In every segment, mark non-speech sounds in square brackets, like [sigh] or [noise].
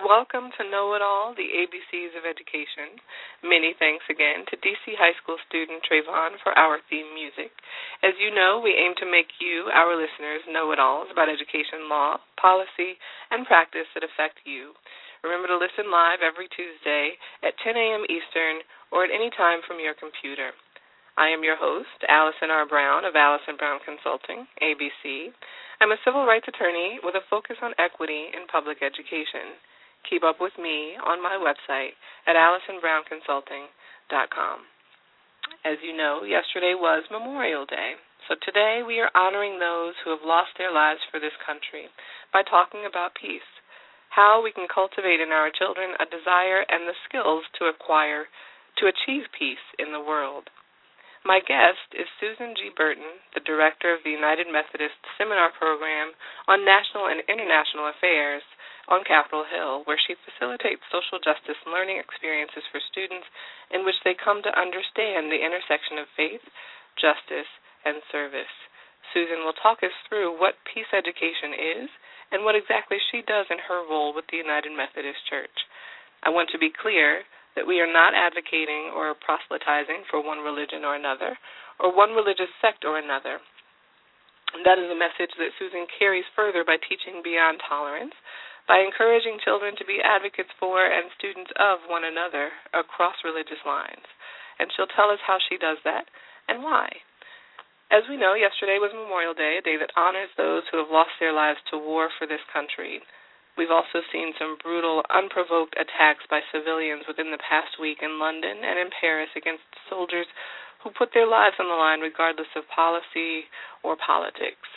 Welcome to Know It All, the ABCs of Education. Many thanks again to DC High School student Trayvon for our theme music. As you know, we aim to make you, our listeners, know it alls about education law, policy, and practice that affect you. Remember to listen live every Tuesday at 10 a.m. Eastern or at any time from your computer. I am your host, Allison R. Brown of Allison Brown Consulting, ABC. I'm a civil rights attorney with a focus on equity in public education. Keep up with me on my website at AllisonBrownConsulting.com. As you know, yesterday was Memorial Day. So today we are honoring those who have lost their lives for this country by talking about peace, how we can cultivate in our children a desire and the skills to acquire to achieve peace in the world. My guest is Susan G. Burton, the director of the United Methodist Seminar Program on National and International Affairs on Capitol Hill, where she facilitates social justice learning experiences for students in which they come to understand the intersection of faith, justice, and service. Susan will talk us through what peace education is and what exactly she does in her role with the United Methodist Church. I want to be clear that we are not advocating or proselytizing for one religion or another, or one religious sect or another. That is a message that Susan carries further by teaching beyond tolerance, by encouraging children to be advocates for and students of one another across religious lines. And she'll tell us how she does that and why. As we know, yesterday was Memorial Day, a day that honors those who have lost their lives to war for this country. We've also seen some brutal, unprovoked attacks by civilians within the past week in London and in Paris against soldiers who put their lives on the line regardless of policy or politics.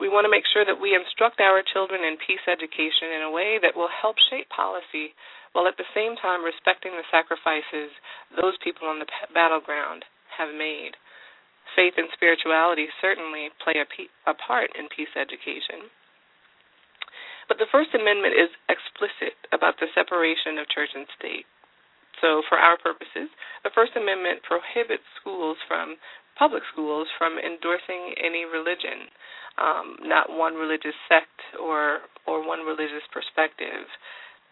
We want to make sure that we instruct our children in peace education in a way that will help shape policy while at the same time respecting the sacrifices those people on the battleground have made. Faith and spirituality certainly play a, a part in peace education. But the First Amendment is explicit about the separation of church and state. So, for our purposes, the First Amendment prohibits schools from public schools from endorsing any religion um, not one religious sect or or one religious perspective.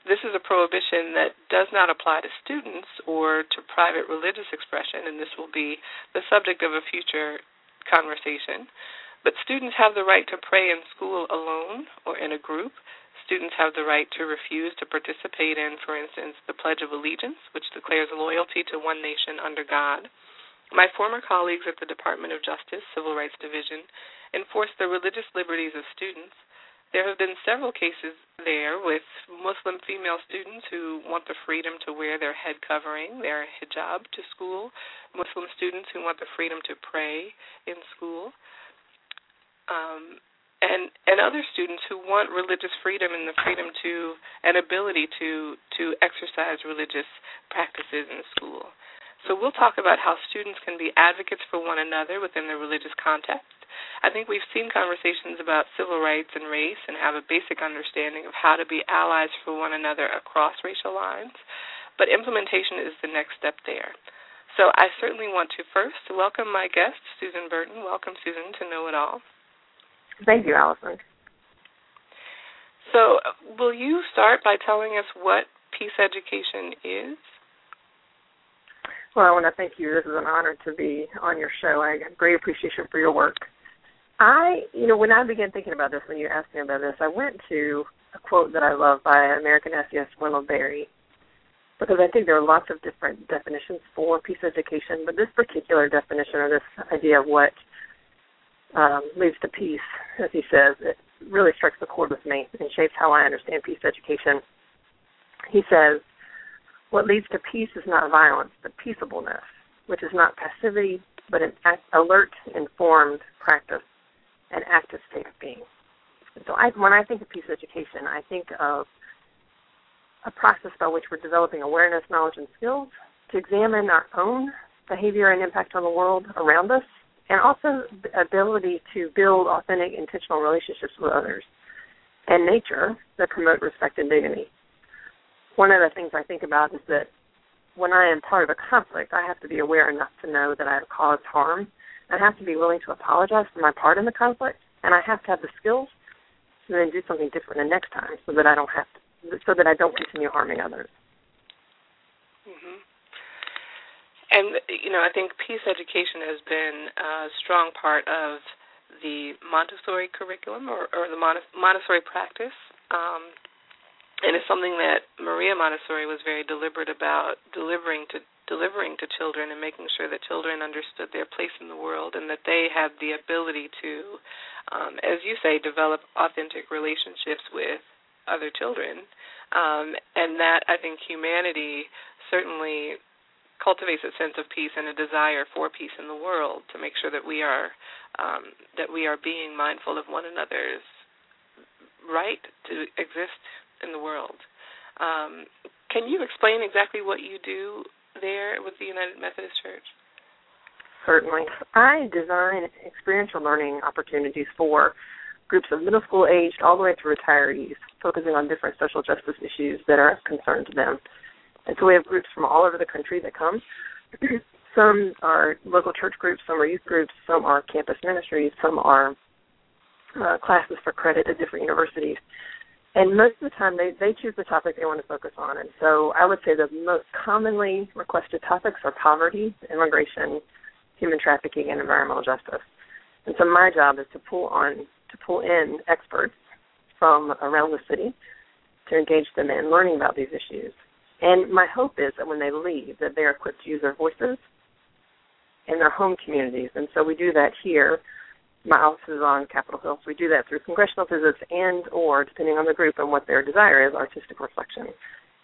This is a prohibition that does not apply to students or to private religious expression, and this will be the subject of a future conversation. But students have the right to pray in school alone or in a group. Students have the right to refuse to participate in, for instance, the Pledge of Allegiance, which declares loyalty to one nation under God. My former colleagues at the Department of Justice, Civil Rights Division, enforce the religious liberties of students. There have been several cases there with Muslim female students who want the freedom to wear their head covering, their hijab, to school, Muslim students who want the freedom to pray in school, um, and and other students who want religious freedom and the freedom to and ability to to exercise religious practices in school. So we'll talk about how students can be advocates for one another within the religious context I think we've seen conversations about civil rights and race and have a basic understanding of how to be allies for one another across racial lines, but implementation is the next step there. So I certainly want to first welcome my guest, Susan Burton. Welcome, Susan, to Know It All. Thank you, Allison. So, will you start by telling us what peace education is? Well, I want to thank you. This is an honor to be on your show. I have great appreciation for your work. I, you know, when I began thinking about this, when you asked me about this, I went to a quote that I love by American essayist Wendell Berry, because I think there are lots of different definitions for peace education, but this particular definition or this idea of what um, leads to peace, as he says, it really strikes the chord with me and shapes how I understand peace education. He says, What leads to peace is not violence, but peaceableness, which is not passivity, but an alert, informed practice, an active state of being. so I, when I think of peace education, I think of a process by which we're developing awareness, knowledge, and skills to examine our own behavior and impact on the world around us, and also the ability to build authentic, intentional relationships with others and nature that promote respect and dignity. One of the things I think about is that when I am part of a conflict, I have to be aware enough to know that I have caused harm. I have to be willing to apologize for my part in the conflict, and I have to have the skills to then do something different the next time, so that I don't have to, so that I don't continue harming others. Mm-hmm. And you know, I think peace education has been a strong part of the Montessori curriculum or, or the Montessori practice. Um, and it's something that Maria Montessori was very deliberate about delivering to delivering to children and making sure that children understood their place in the world and that they had the ability to, um, as you say, develop authentic relationships with other children. Um, and that I think humanity certainly cultivates a sense of peace and a desire for peace in the world to make sure that we are um, that we are being mindful of one another's right to exist in the world. Um, can you explain exactly what you do there with the United Methodist Church? Certainly. I design experiential learning opportunities for groups of middle school aged all the way to retirees, focusing on different social justice issues that are of concern to them. And so we have groups from all over the country that come. [clears throat] some are local church groups, some are youth groups, some are campus ministries, some are uh, classes for credit at different universities. And most of the time they they choose the topic they want to focus on. And so i would say the most commonly requested topics are poverty immigration human trafficking and environmental justice. And so my job is to pull on to pull in experts from around the city to engage them in learning about these issues and my hope is that when they leave that they're equipped to use their voices in their home communities and so we do that here my office is on Capitol Hill, so we do that through congressional visits and or, depending on the group and what their desire is, artistic reflection.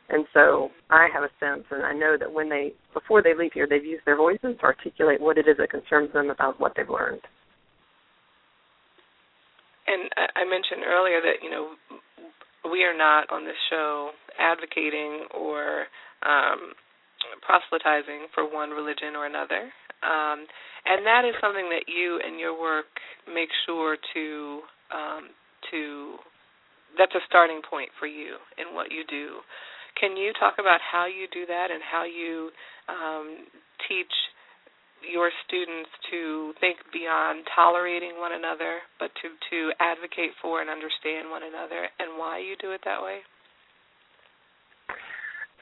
And so I have a sense, and I know that when they, before they leave here, they've used their voices to articulate what it is that concerns them about what they've learned. And I mentioned earlier that you know we are not on this show advocating or um, proselytizing for one religion or another. Um, and that is something that you and your work make sure to um, to that's a starting point for you in what you do. Can you talk about how you do that and how you um, teach your students to think beyond tolerating one another, but to to advocate for and understand one another, and why you do it that way?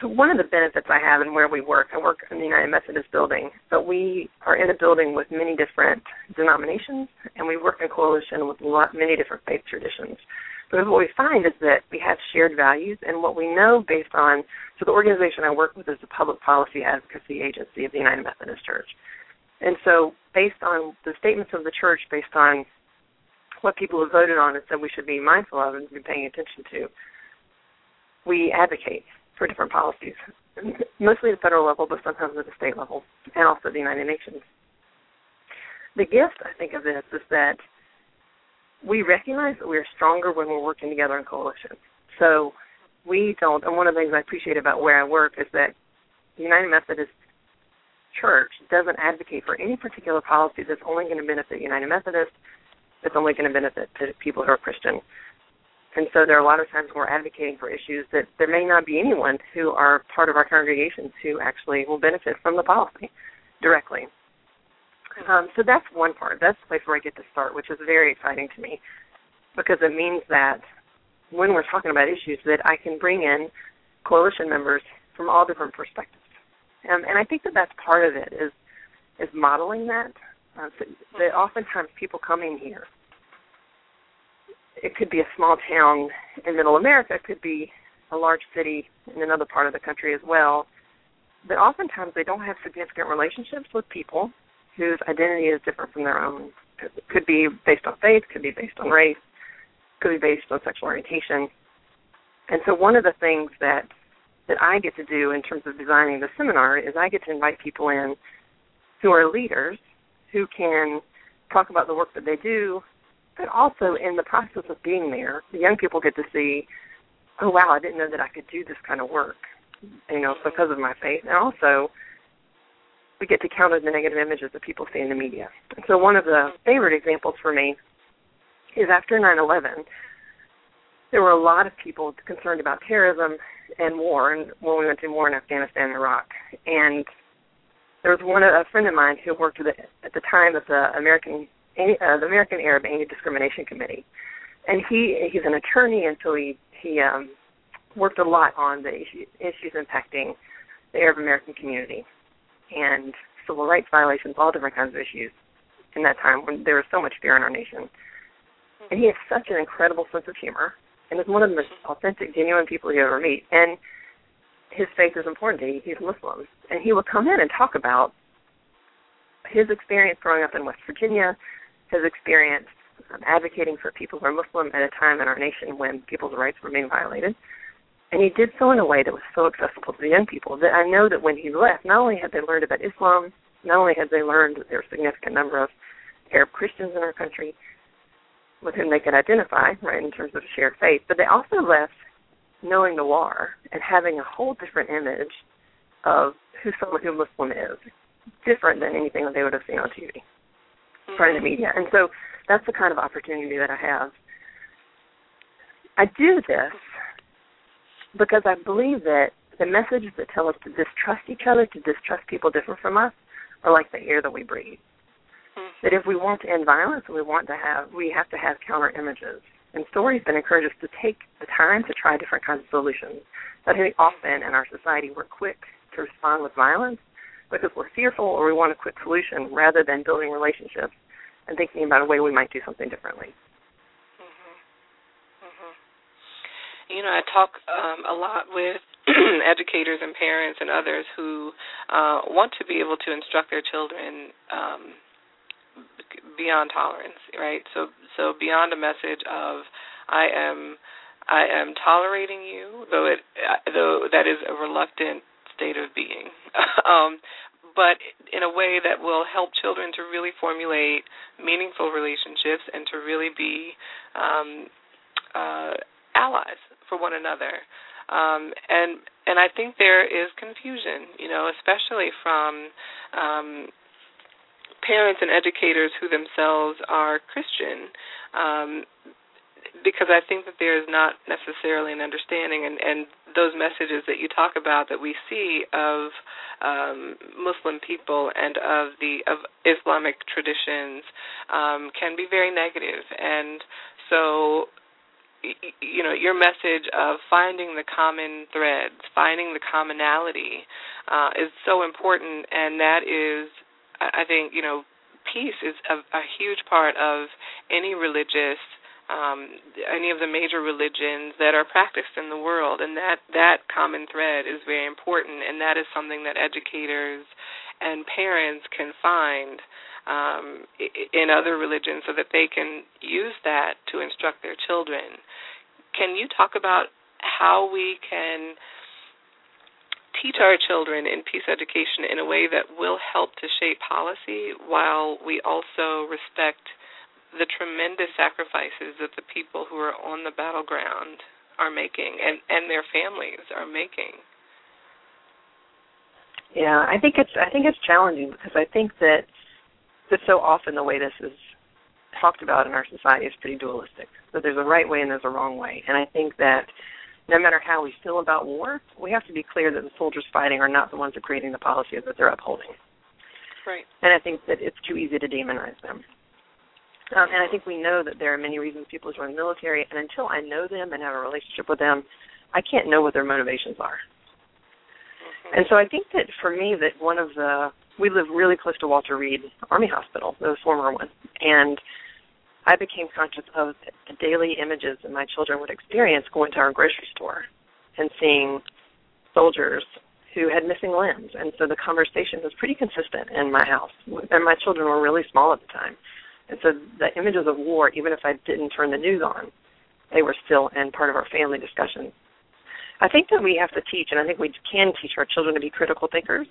So one of the benefits I have in where we work, I work in the United Methodist building, but we are in a building with many different denominations, and we work in coalition with lot, many different faith traditions. But what we find is that we have shared values, and what we know based on, so the organization I work with is the Public Policy Advocacy Agency of the United Methodist Church. And so based on the statements of the church, based on what people have voted on and said we should be mindful of and be paying attention to, we advocate for different policies, mostly at the federal level, but sometimes at the state level, and also the United Nations. The gift, I think, of this is that we recognize that we are stronger when we're working together in coalition. So we don't, and one of the things I appreciate about where I work is that the United Methodist Church doesn't advocate for any particular policy that's only going to benefit United Methodists, that's only going to benefit people who are Christian. And so there are a lot of times we're advocating for issues that there may not be anyone who are part of our congregations who actually will benefit from the policy directly. Um, so that's one part. That's the place where I get to start, which is very exciting to me because it means that when we're talking about issues that I can bring in coalition members from all different perspectives. Um, and I think that that's part of it is is modeling that. Uh, so that oftentimes people come in here it could be a small town in middle America, it could be a large city in another part of the country as well. But oftentimes they don't have significant relationships with people whose identity is different from their own. It could be based on faith, could be based on race, could be based on sexual orientation. And so one of the things that that I get to do in terms of designing the seminar is I get to invite people in who are leaders who can talk about the work that they do, but also in the process of being there, the young people get to see, oh wow, I didn't know that I could do this kind of work, you know, because of my faith, and also we get to counter the negative images that people see in the media. And so one of the favorite examples for me is after 9/11, there were a lot of people concerned about terrorism and war, and when we went to war in Afghanistan and Iraq, and there was one a friend of mine who worked with at the time at the American uh, the American Arab Anti-Discrimination Committee, and he he's an attorney, and so he he um, worked a lot on the issue, issues impacting the Arab American community and civil rights violations, all different kinds of issues in that time when there was so much fear in our nation. And he has such an incredible sense of humor and is one of the most authentic, genuine people you ever meet. And his faith is important to him. He's Muslim. And he would come in and talk about his experience growing up in West Virginia, his experience um, advocating for people who are Muslim at a time in our nation when people's rights were being violated. And he did so in a way that was so accessible to the young people that I know that when he left, not only had they learned about Islam, not only had they learned that there were a significant number of Arab Christians in our country with whom they could identify, right, in terms of shared faith, but they also left knowing the war and having a whole different image of who someone who Muslim is, different than anything that they would have seen on TV mm-hmm. or in the media. And so that's the kind of opportunity that I have. I do this because I believe that the messages that tell us to distrust each other, to distrust people different from us, are like the air that we breathe. That if we want to end violence, we want to have, we have to have counter images and stories that encourage us to take the time to try different kinds of solutions. But I think often in our society we're quick to respond with violence because we're fearful or we want a quick solution rather than building relationships and thinking about a way we might do something differently. Mm-hmm. Mm-hmm. You know, I talk um, a lot with [clears throat] educators and parents and others who uh, want to be able to instruct their children um, beyond tolerance, right? So so beyond a message of I am I am tolerating you, though it though that is a reluctant state of being. [laughs] um, but in a way that will help children to really formulate meaningful relationships and to really be um, uh, allies for one another. Um, and and I think there is confusion, you know, especially from um, parents and educators who themselves are Christian, um, because I think that there is not necessarily an understanding, and, and those messages that you talk about that we see of um, Muslim people and of the of Islamic traditions um, can be very negative, and so you know your message of finding the common threads finding the commonality uh, is so important and that is I think you know peace is a, a huge part of any religious um, any of the major religions that are practiced in the world, and that that common thread is very important, and that is something that educators and parents can find um, in other religions, so that they can use that to instruct their children. Can you talk about how we can teach our children in peace education in a way that will help to shape policy while we also respect the tremendous sacrifices that the people who are on the battleground are making and, and their families are making. Yeah, I think it's I think it's challenging because I think that that so often the way this is talked about in our society is pretty dualistic. That there's a right way and there's a wrong way. And I think that no matter how we feel about war, we have to be clear that the soldiers fighting are not the ones that are creating the policies that they're upholding. Right. And I think that it's too easy to demonize them. Um, and I think we know that there are many reasons people join the military, and until I know them and have a relationship with them, I can't know what their motivations are. Mm-hmm. And so I think that for me, that one of the we live really close to Walter Reed Army Hospital, the former one, and I became conscious of the daily images that my children would experience going to our grocery store and seeing soldiers who had missing limbs. And so the conversation was pretty consistent in my house. And my children were really small at the time. And so the images of war, even if I didn't turn the news on, they were still in part of our family discussion. I think that we have to teach, and I think we can teach our children to be critical thinkers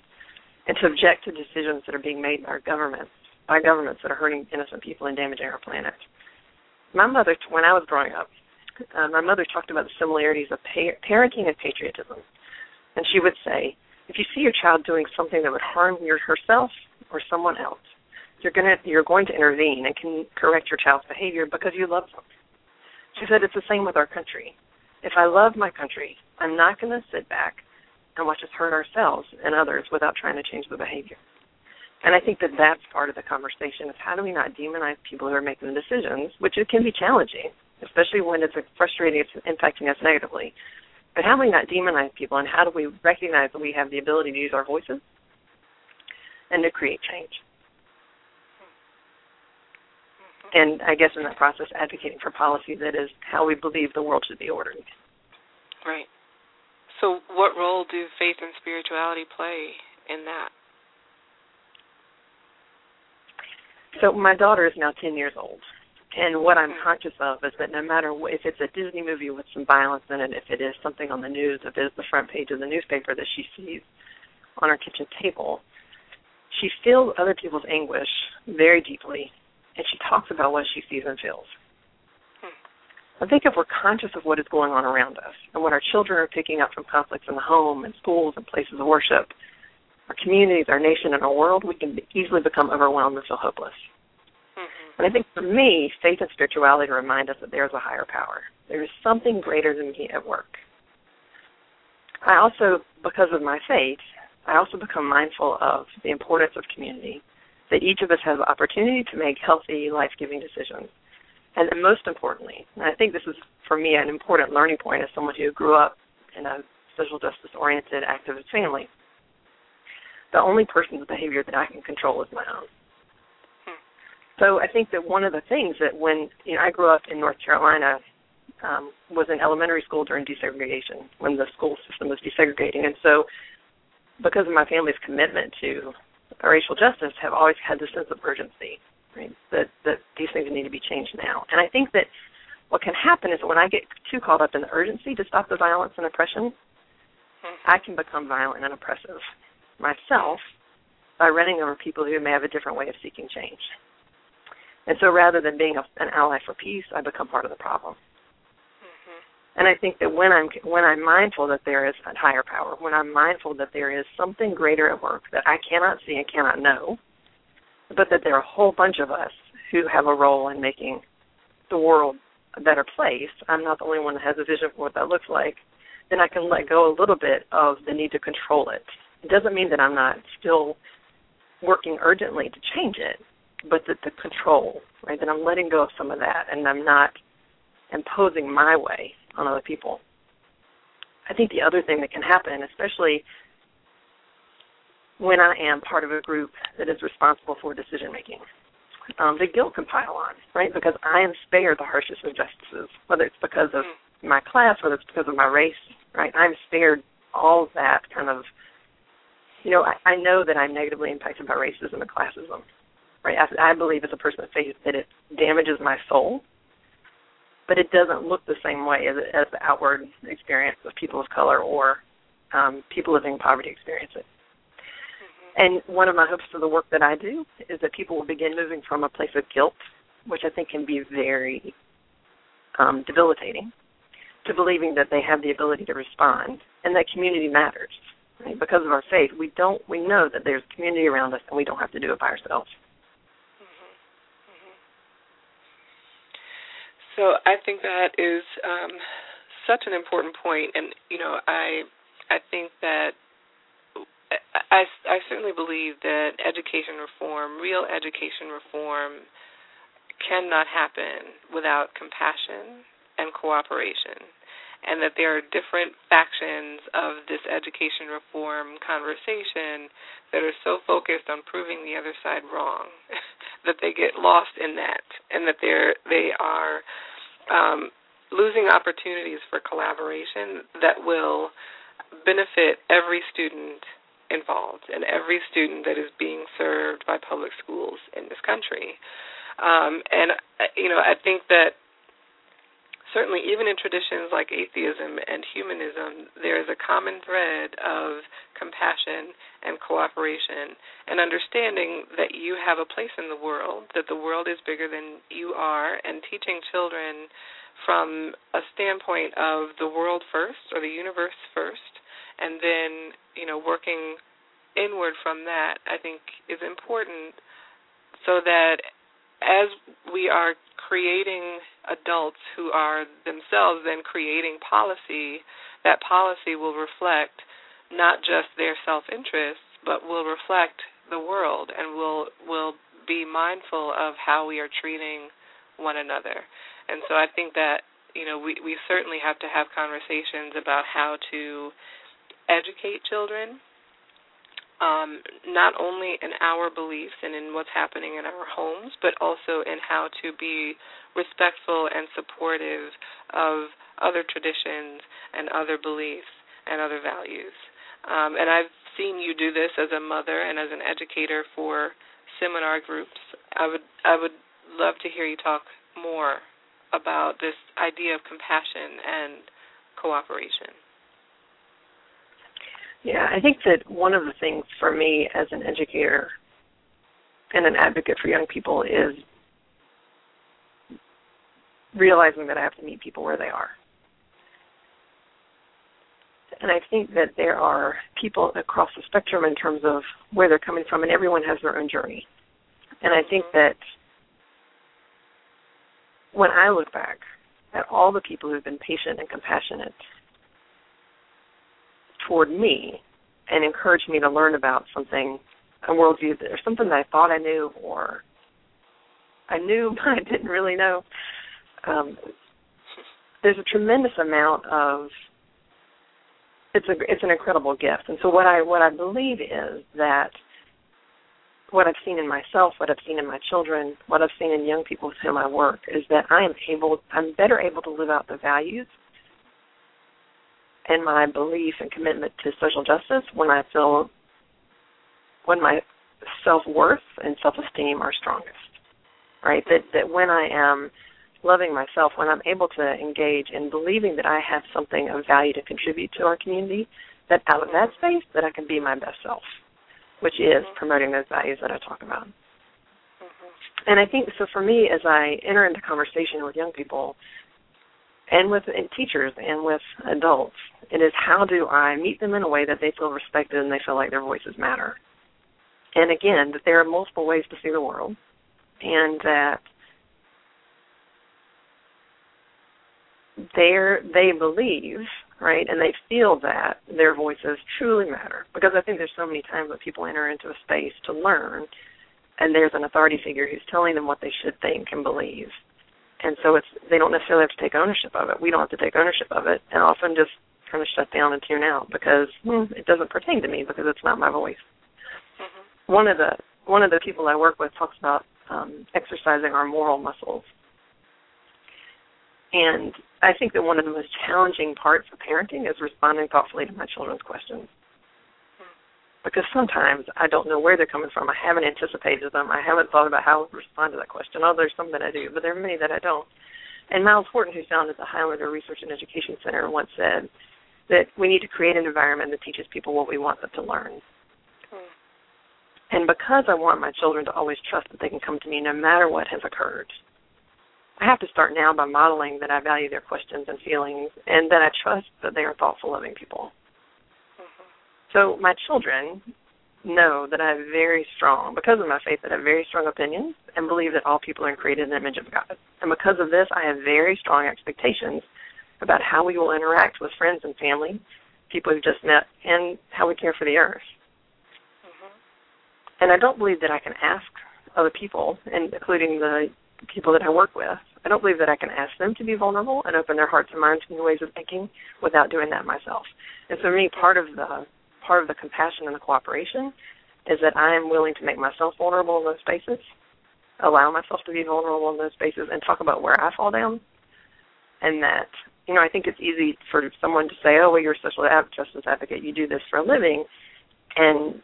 and to object to decisions that are being made by our governments, by governments that are hurting innocent people and damaging our planet. My mother, when I was growing up, uh, my mother talked about the similarities of pa- parenting and patriotism. And she would say, if you see your child doing something that would harm your, herself or someone else, you're going to you're going to intervene and can correct your child's behavior because you love them. She said it's the same with our country. If I love my country, I'm not going to sit back and watch us hurt ourselves and others without trying to change the behavior. And I think that that's part of the conversation is how do we not demonize people who are making the decisions, which it can be challenging, especially when it's frustrating, it's impacting us negatively. But how do we not demonize people, and how do we recognize that we have the ability to use our voices and to create change? And I guess in that process, advocating for policy that is how we believe the world should be ordered. Right. So, what role do faith and spirituality play in that? So, my daughter is now 10 years old. And what I'm conscious of is that no matter what, if it's a Disney movie with some violence in it, if it is something on the news, if it is the front page of the newspaper that she sees on her kitchen table, she feels other people's anguish very deeply, and she talks about what she sees and feels. Hmm. I think if we're conscious of what is going on around us and what our children are picking up from conflicts in the home and schools and places of worship, our communities, our nation, and our world, we can easily become overwhelmed and feel hopeless. Mm-hmm. And I think for me, faith and spirituality remind us that there is a higher power. There is something greater than me at work. I also, because of my faith, I also become mindful of the importance of community, that each of us has the opportunity to make healthy, life giving decisions. And then most importantly, and I think this is for me an important learning point as someone who grew up in a social justice oriented activist family, the only person's behavior that I can control is my own. So I think that one of the things that when you know I grew up in North Carolina um, was in elementary school during desegregation when the school system was desegregating, and so because of my family's commitment to racial justice, have always had this sense of urgency, right? That that these things need to be changed now. And I think that what can happen is that when I get too caught up in the urgency to stop the violence and oppression, I can become violent and oppressive myself by running over people who may have a different way of seeking change. And so rather than being a, an ally for peace, I become part of the problem. Mm-hmm. And I think that when I'm when I'm mindful that there is a higher power, when I'm mindful that there is something greater at work that I cannot see and cannot know, but that there are a whole bunch of us who have a role in making the world a better place. I'm not the only one that has a vision for what that looks like. Then I can let go a little bit of the need to control it. It doesn't mean that I'm not still working urgently to change it, but that the control, right? That I'm letting go of some of that and I'm not imposing my way on other people. I think the other thing that can happen, especially when I am part of a group that is responsible for decision making, um, the guilt can pile on, right? Because I am spared the harshest injustices, whether it's because of my class, whether it's because of my race, right? I'm spared all of that kind of, you know, I, I know that I'm negatively impacted by racism and classism, right? I, I believe as a person of faith that it damages my soul, but it doesn't look the same way as, as the outward experience of people of color or um, people living in poverty experience it. And one of my hopes for the work that I do is that people will begin moving from a place of guilt, which I think can be very um, debilitating, to believing that they have the ability to respond and that community matters. Right? Because of our faith, we don't we know that there's community around us and we don't have to do it by ourselves. So I think that is um, such an important point, and you know, I I think that I, I certainly believe that education reform, real education reform, cannot happen without compassion and cooperation, and that there are different factions of this education reform conversation that are so focused on proving the other side wrong [laughs] that they get lost in that, and that they're they are um, losing opportunities for collaboration that will benefit every student involved and every student that is being served by public schools in this country. Um, and uh, you know, I think that certainly even in traditions like atheism and humanism, there is a common thread of compassion and cooperation and understanding that you have a place in the world, that the world is bigger than you are, and teaching children from a standpoint of the world first or the universe first, and then, you know, working inward from that, I think is important so that as we are creating adults who are themselves then creating policy, that policy will reflect not just their self interests, but will reflect the world and will will be mindful of how we are treating one another. And so I think that, you know, we, we certainly have to have conversations about how to educate children um, not only in our beliefs and in what's happening in our homes, but also in how to be respectful and supportive of other traditions and other beliefs and other values. Um, and I've seen you do this as a mother and as an educator for seminar groups. I would I would love to hear you talk more about this idea of compassion and cooperation. Yeah, I think that one of the things for me as an educator and an advocate for young people is realizing that I have to meet people where they are. And I think that there are people across the spectrum in terms of where they're coming from, and everyone has their own journey. And I think that when I look back at all the people who've been patient and compassionate toward me and encouraged me to learn about something, a worldview or something that I thought I knew, or I knew [laughs] but I didn't really know. Um, there's a tremendous amount of it's a it's an incredible gift, and so what I what I believe is that what I've seen in myself, what I've seen in my children, what I've seen in young people with whom I work, is that I am able, I'm better able to live out the values and my belief and commitment to social justice when I feel when my self worth and self esteem are strongest. Right? That that when I am loving myself, when I'm able to engage in believing that I have something of value to contribute to our community, that out of that space that I can be my best self, which is mm-hmm. promoting those values that I talk about. Mm-hmm. And I think so for me as I enter into conversation with young people, and with teachers and with adults. It is how do I meet them in a way that they feel respected and they feel like their voices matter. And again, that there are multiple ways to see the world, and that they they believe right, and they feel that their voices truly matter. Because I think there's so many times that people enter into a space to learn, and there's an authority figure who's telling them what they should think and believe and so it's they don't necessarily have to take ownership of it. We don't have to take ownership of it, and often just kind of shut down and tune out because hmm, it doesn't pertain to me because it's not my voice. Mm-hmm. One of the one of the people I work with talks about um, exercising our moral muscles, and I think that one of the most challenging parts of parenting is responding thoughtfully to my children's questions because sometimes I don't know where they're coming from. I haven't anticipated them. I haven't thought about how to respond to that question. Oh, there's some that I do, but there are many that I don't. And Myles Horton, who founded the Highlander Research and Education Center, once said that we need to create an environment that teaches people what we want them to learn. Hmm. And because I want my children to always trust that they can come to me no matter what has occurred, I have to start now by modeling that I value their questions and feelings and that I trust that they are thoughtful, loving people. So my children know that I have very strong, because of my faith, that I have very strong opinions and believe that all people are created in the image of God. And because of this, I have very strong expectations about how we will interact with friends and family, people we've just met, and how we care for the earth. Mm-hmm. And I don't believe that I can ask other people, and including the people that I work with. I don't believe that I can ask them to be vulnerable and open their hearts and minds to new ways of thinking without doing that myself. And so, for me, part of the part of the compassion and the cooperation is that I am willing to make myself vulnerable in those spaces, allow myself to be vulnerable in those spaces, and talk about where I fall down. And that, you know, I think it's easy for someone to say, "Oh, well, you're a social justice advocate. You do this for a living," and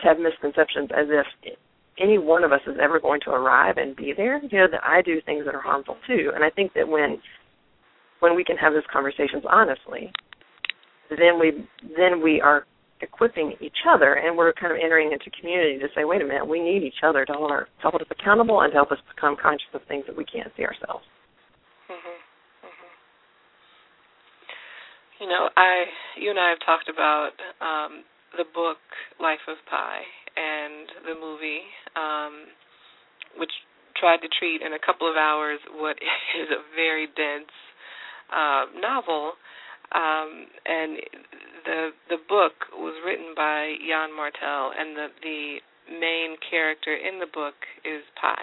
to have misconceptions as if any one of us is ever going to arrive and be there. You know that I do things that are harmful too, and I think that when when we can have those conversations honestly, then we then we are equipping each other and we're kind of entering into community to say, wait a minute, we need each other to hold, our, to hold us accountable and to help us become conscious of things that we can't see ourselves. Mhm. Mhm. You know, I you and I have talked about um the book Life of Pi and the movie, um, which tried to treat in a couple of hours what [laughs] is a very dense uh, novel. Um, and the the book was written by Yann Martel, and the the main character in the book is Pi,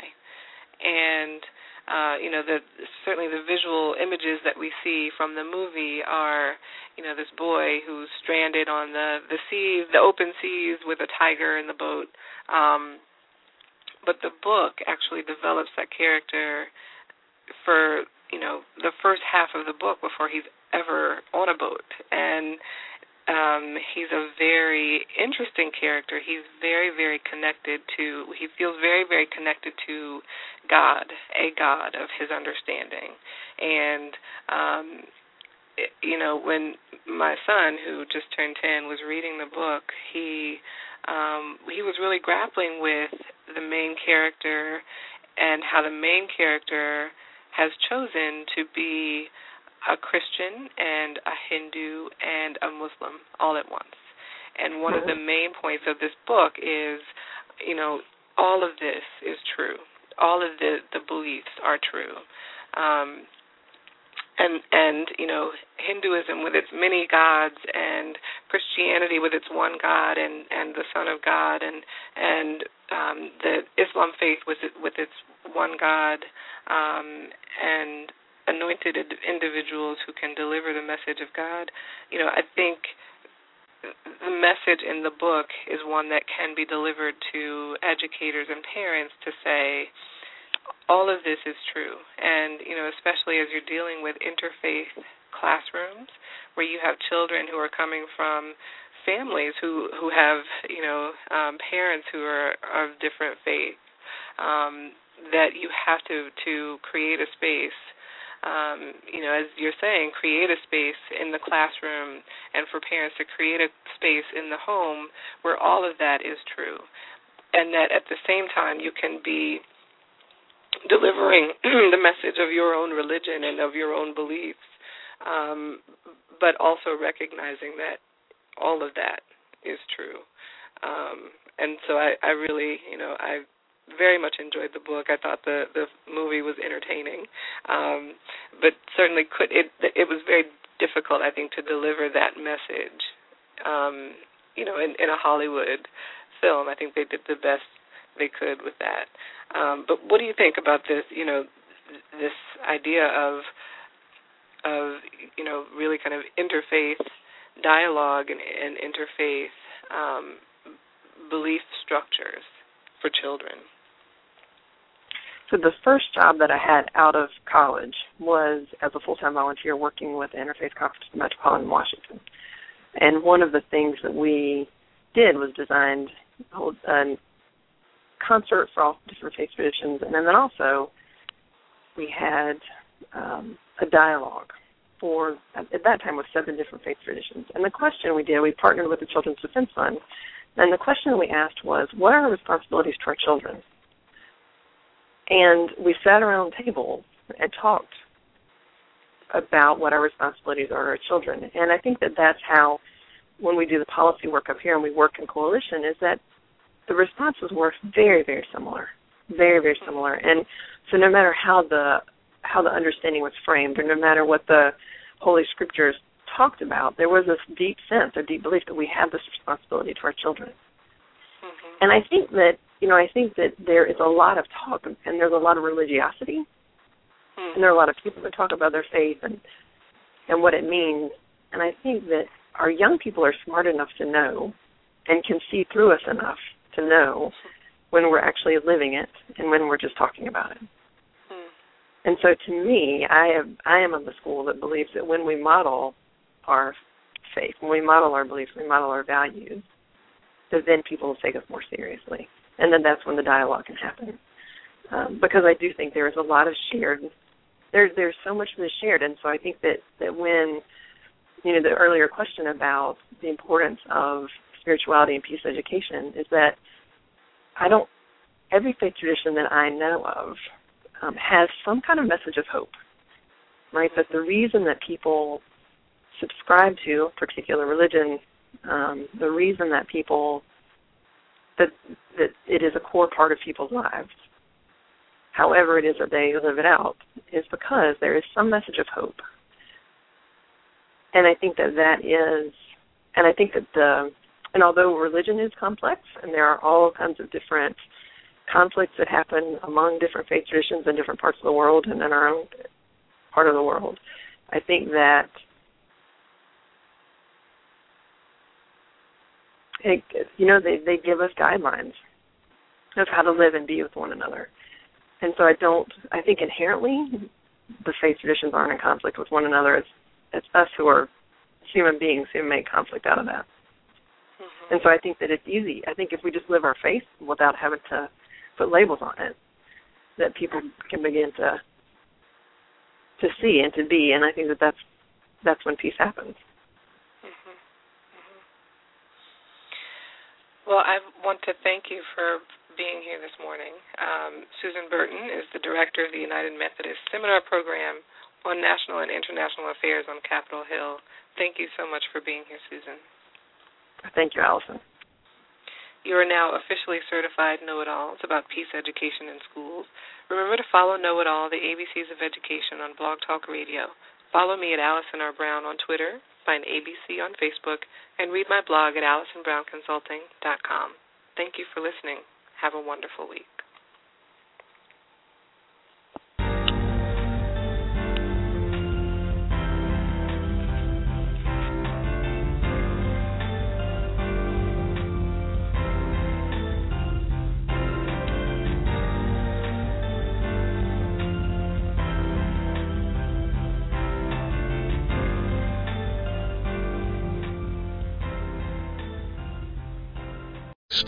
and uh, you know, the certainly the visual images that we see from the movie are, you know, this boy who's stranded on the the seas, the open seas, with a tiger in the boat. Um, but the book actually develops that character for you know the first half of the book before he's ever on a boat, and um he's a very interesting character. He's very very connected to he feels very very connected to god a god of his understanding. And um you know when my son who just turned 10 was reading the book he um he was really grappling with the main character and how the main character has chosen to be a Christian and a Hindu and a Muslim all at once. And one of the main points of this book is, you know, all of this is true. All of the the beliefs are true. Um and and you know Hinduism with its many gods and Christianity with its one God and and the Son of God and and um the Islam faith with it, with its one God um and anointed individuals who can deliver the message of God. You know, I think the message in the book is one that can be delivered to educators and parents to say all of this is true and you know especially as you're dealing with interfaith classrooms where you have children who are coming from families who who have you know um parents who are of different faiths um that you have to to create a space um, you know, as you're saying, create a space in the classroom and for parents to create a space in the home where all of that is true. And that at the same time you can be delivering [clears throat] the message of your own religion and of your own beliefs, um, but also recognizing that all of that is true. Um, and so I, I really, you know, I very much enjoyed the book. I thought the the movie was entertaining, um, but certainly could it it was very difficult I think to deliver that message. Um, you know, in, in a Hollywood film, I think they did the best they could with that. Um, but what do you think about this? You know, this idea of of you know really kind of interfaith dialogue and, and interfaith um, belief structures for children. So the first job that I had out of college was as a full-time volunteer working with Interfaith Conference of Metropolitan Washington. And one of the things that we did was designed a concert for all different faith traditions, and then also we had um, a dialogue for at that time with seven different faith traditions. And the question we did, we partnered with the Children's Defense Fund, and the question we asked was, what are our responsibilities to our children? And we sat around the table and talked about what our responsibilities are to our children. And I think that that's how, when we do the policy work up here and we work in coalition, is that the responses were very, very similar, very, very similar. And so, no matter how the how the understanding was framed, or no matter what the Holy Scriptures talked about, there was this deep sense or deep belief that we have this responsibility to our children. Mm-hmm. And I think that you know, I think that there is a lot of talk and there's a lot of religiosity, Hmm. and there are a lot of people that talk about their faith and and what it means. And I think that our young people are smart enough to know and can see through us enough to know when we're actually living it and when we're just talking about it. Hmm. And so to me, I am I am of the school that believes that when we model our faith, when we model our beliefs, we model our values, that then people will take us more seriously. And then that's when the dialogue can happen. Um, because I do think there is a lot of shared there's there's so much that is shared and so I think that, that when you know, the earlier question about the importance of spirituality and peace education is that I don't every faith tradition that I know of um, has some kind of message of hope, right? That the reason that people subscribe to a particular religion, um, the reason that people that that it is a core part of people's lives, however it is that they live it out, is because there is some message of hope. And I think that that is, and I think that the, and although religion is complex and there are all kinds of different conflicts that happen among different faith traditions in different parts of the world and in our own part of the world, I think that it, you know they they give us guidelines of how to live and be with one another. And so I don't I think inherently the faith traditions aren't in conflict with one another. It's it's us who are human beings who make conflict out of that. Mhm. And so I think that it's easy. I think if we just live our faith without having to put labels on it, that people can begin to to see and to be. And I think that that's that's when peace happens. Well, I want to thank you for being here this morning. Um, Susan Burton is the director of the United Methodist Seminar Program on National and International Affairs on Capitol Hill. Thank you so much for being here, Susan. Thank you, Allison. You are now officially certified Know It Alls about peace education in schools. Remember to follow Know It All, the ABCs of Education on Blog Talk Radio. Follow me at Allison R. Brown on Twitter, find ABC on Facebook, and read my blog at AllisonBrownConsulting.com. Thank you for listening. Have a wonderful week.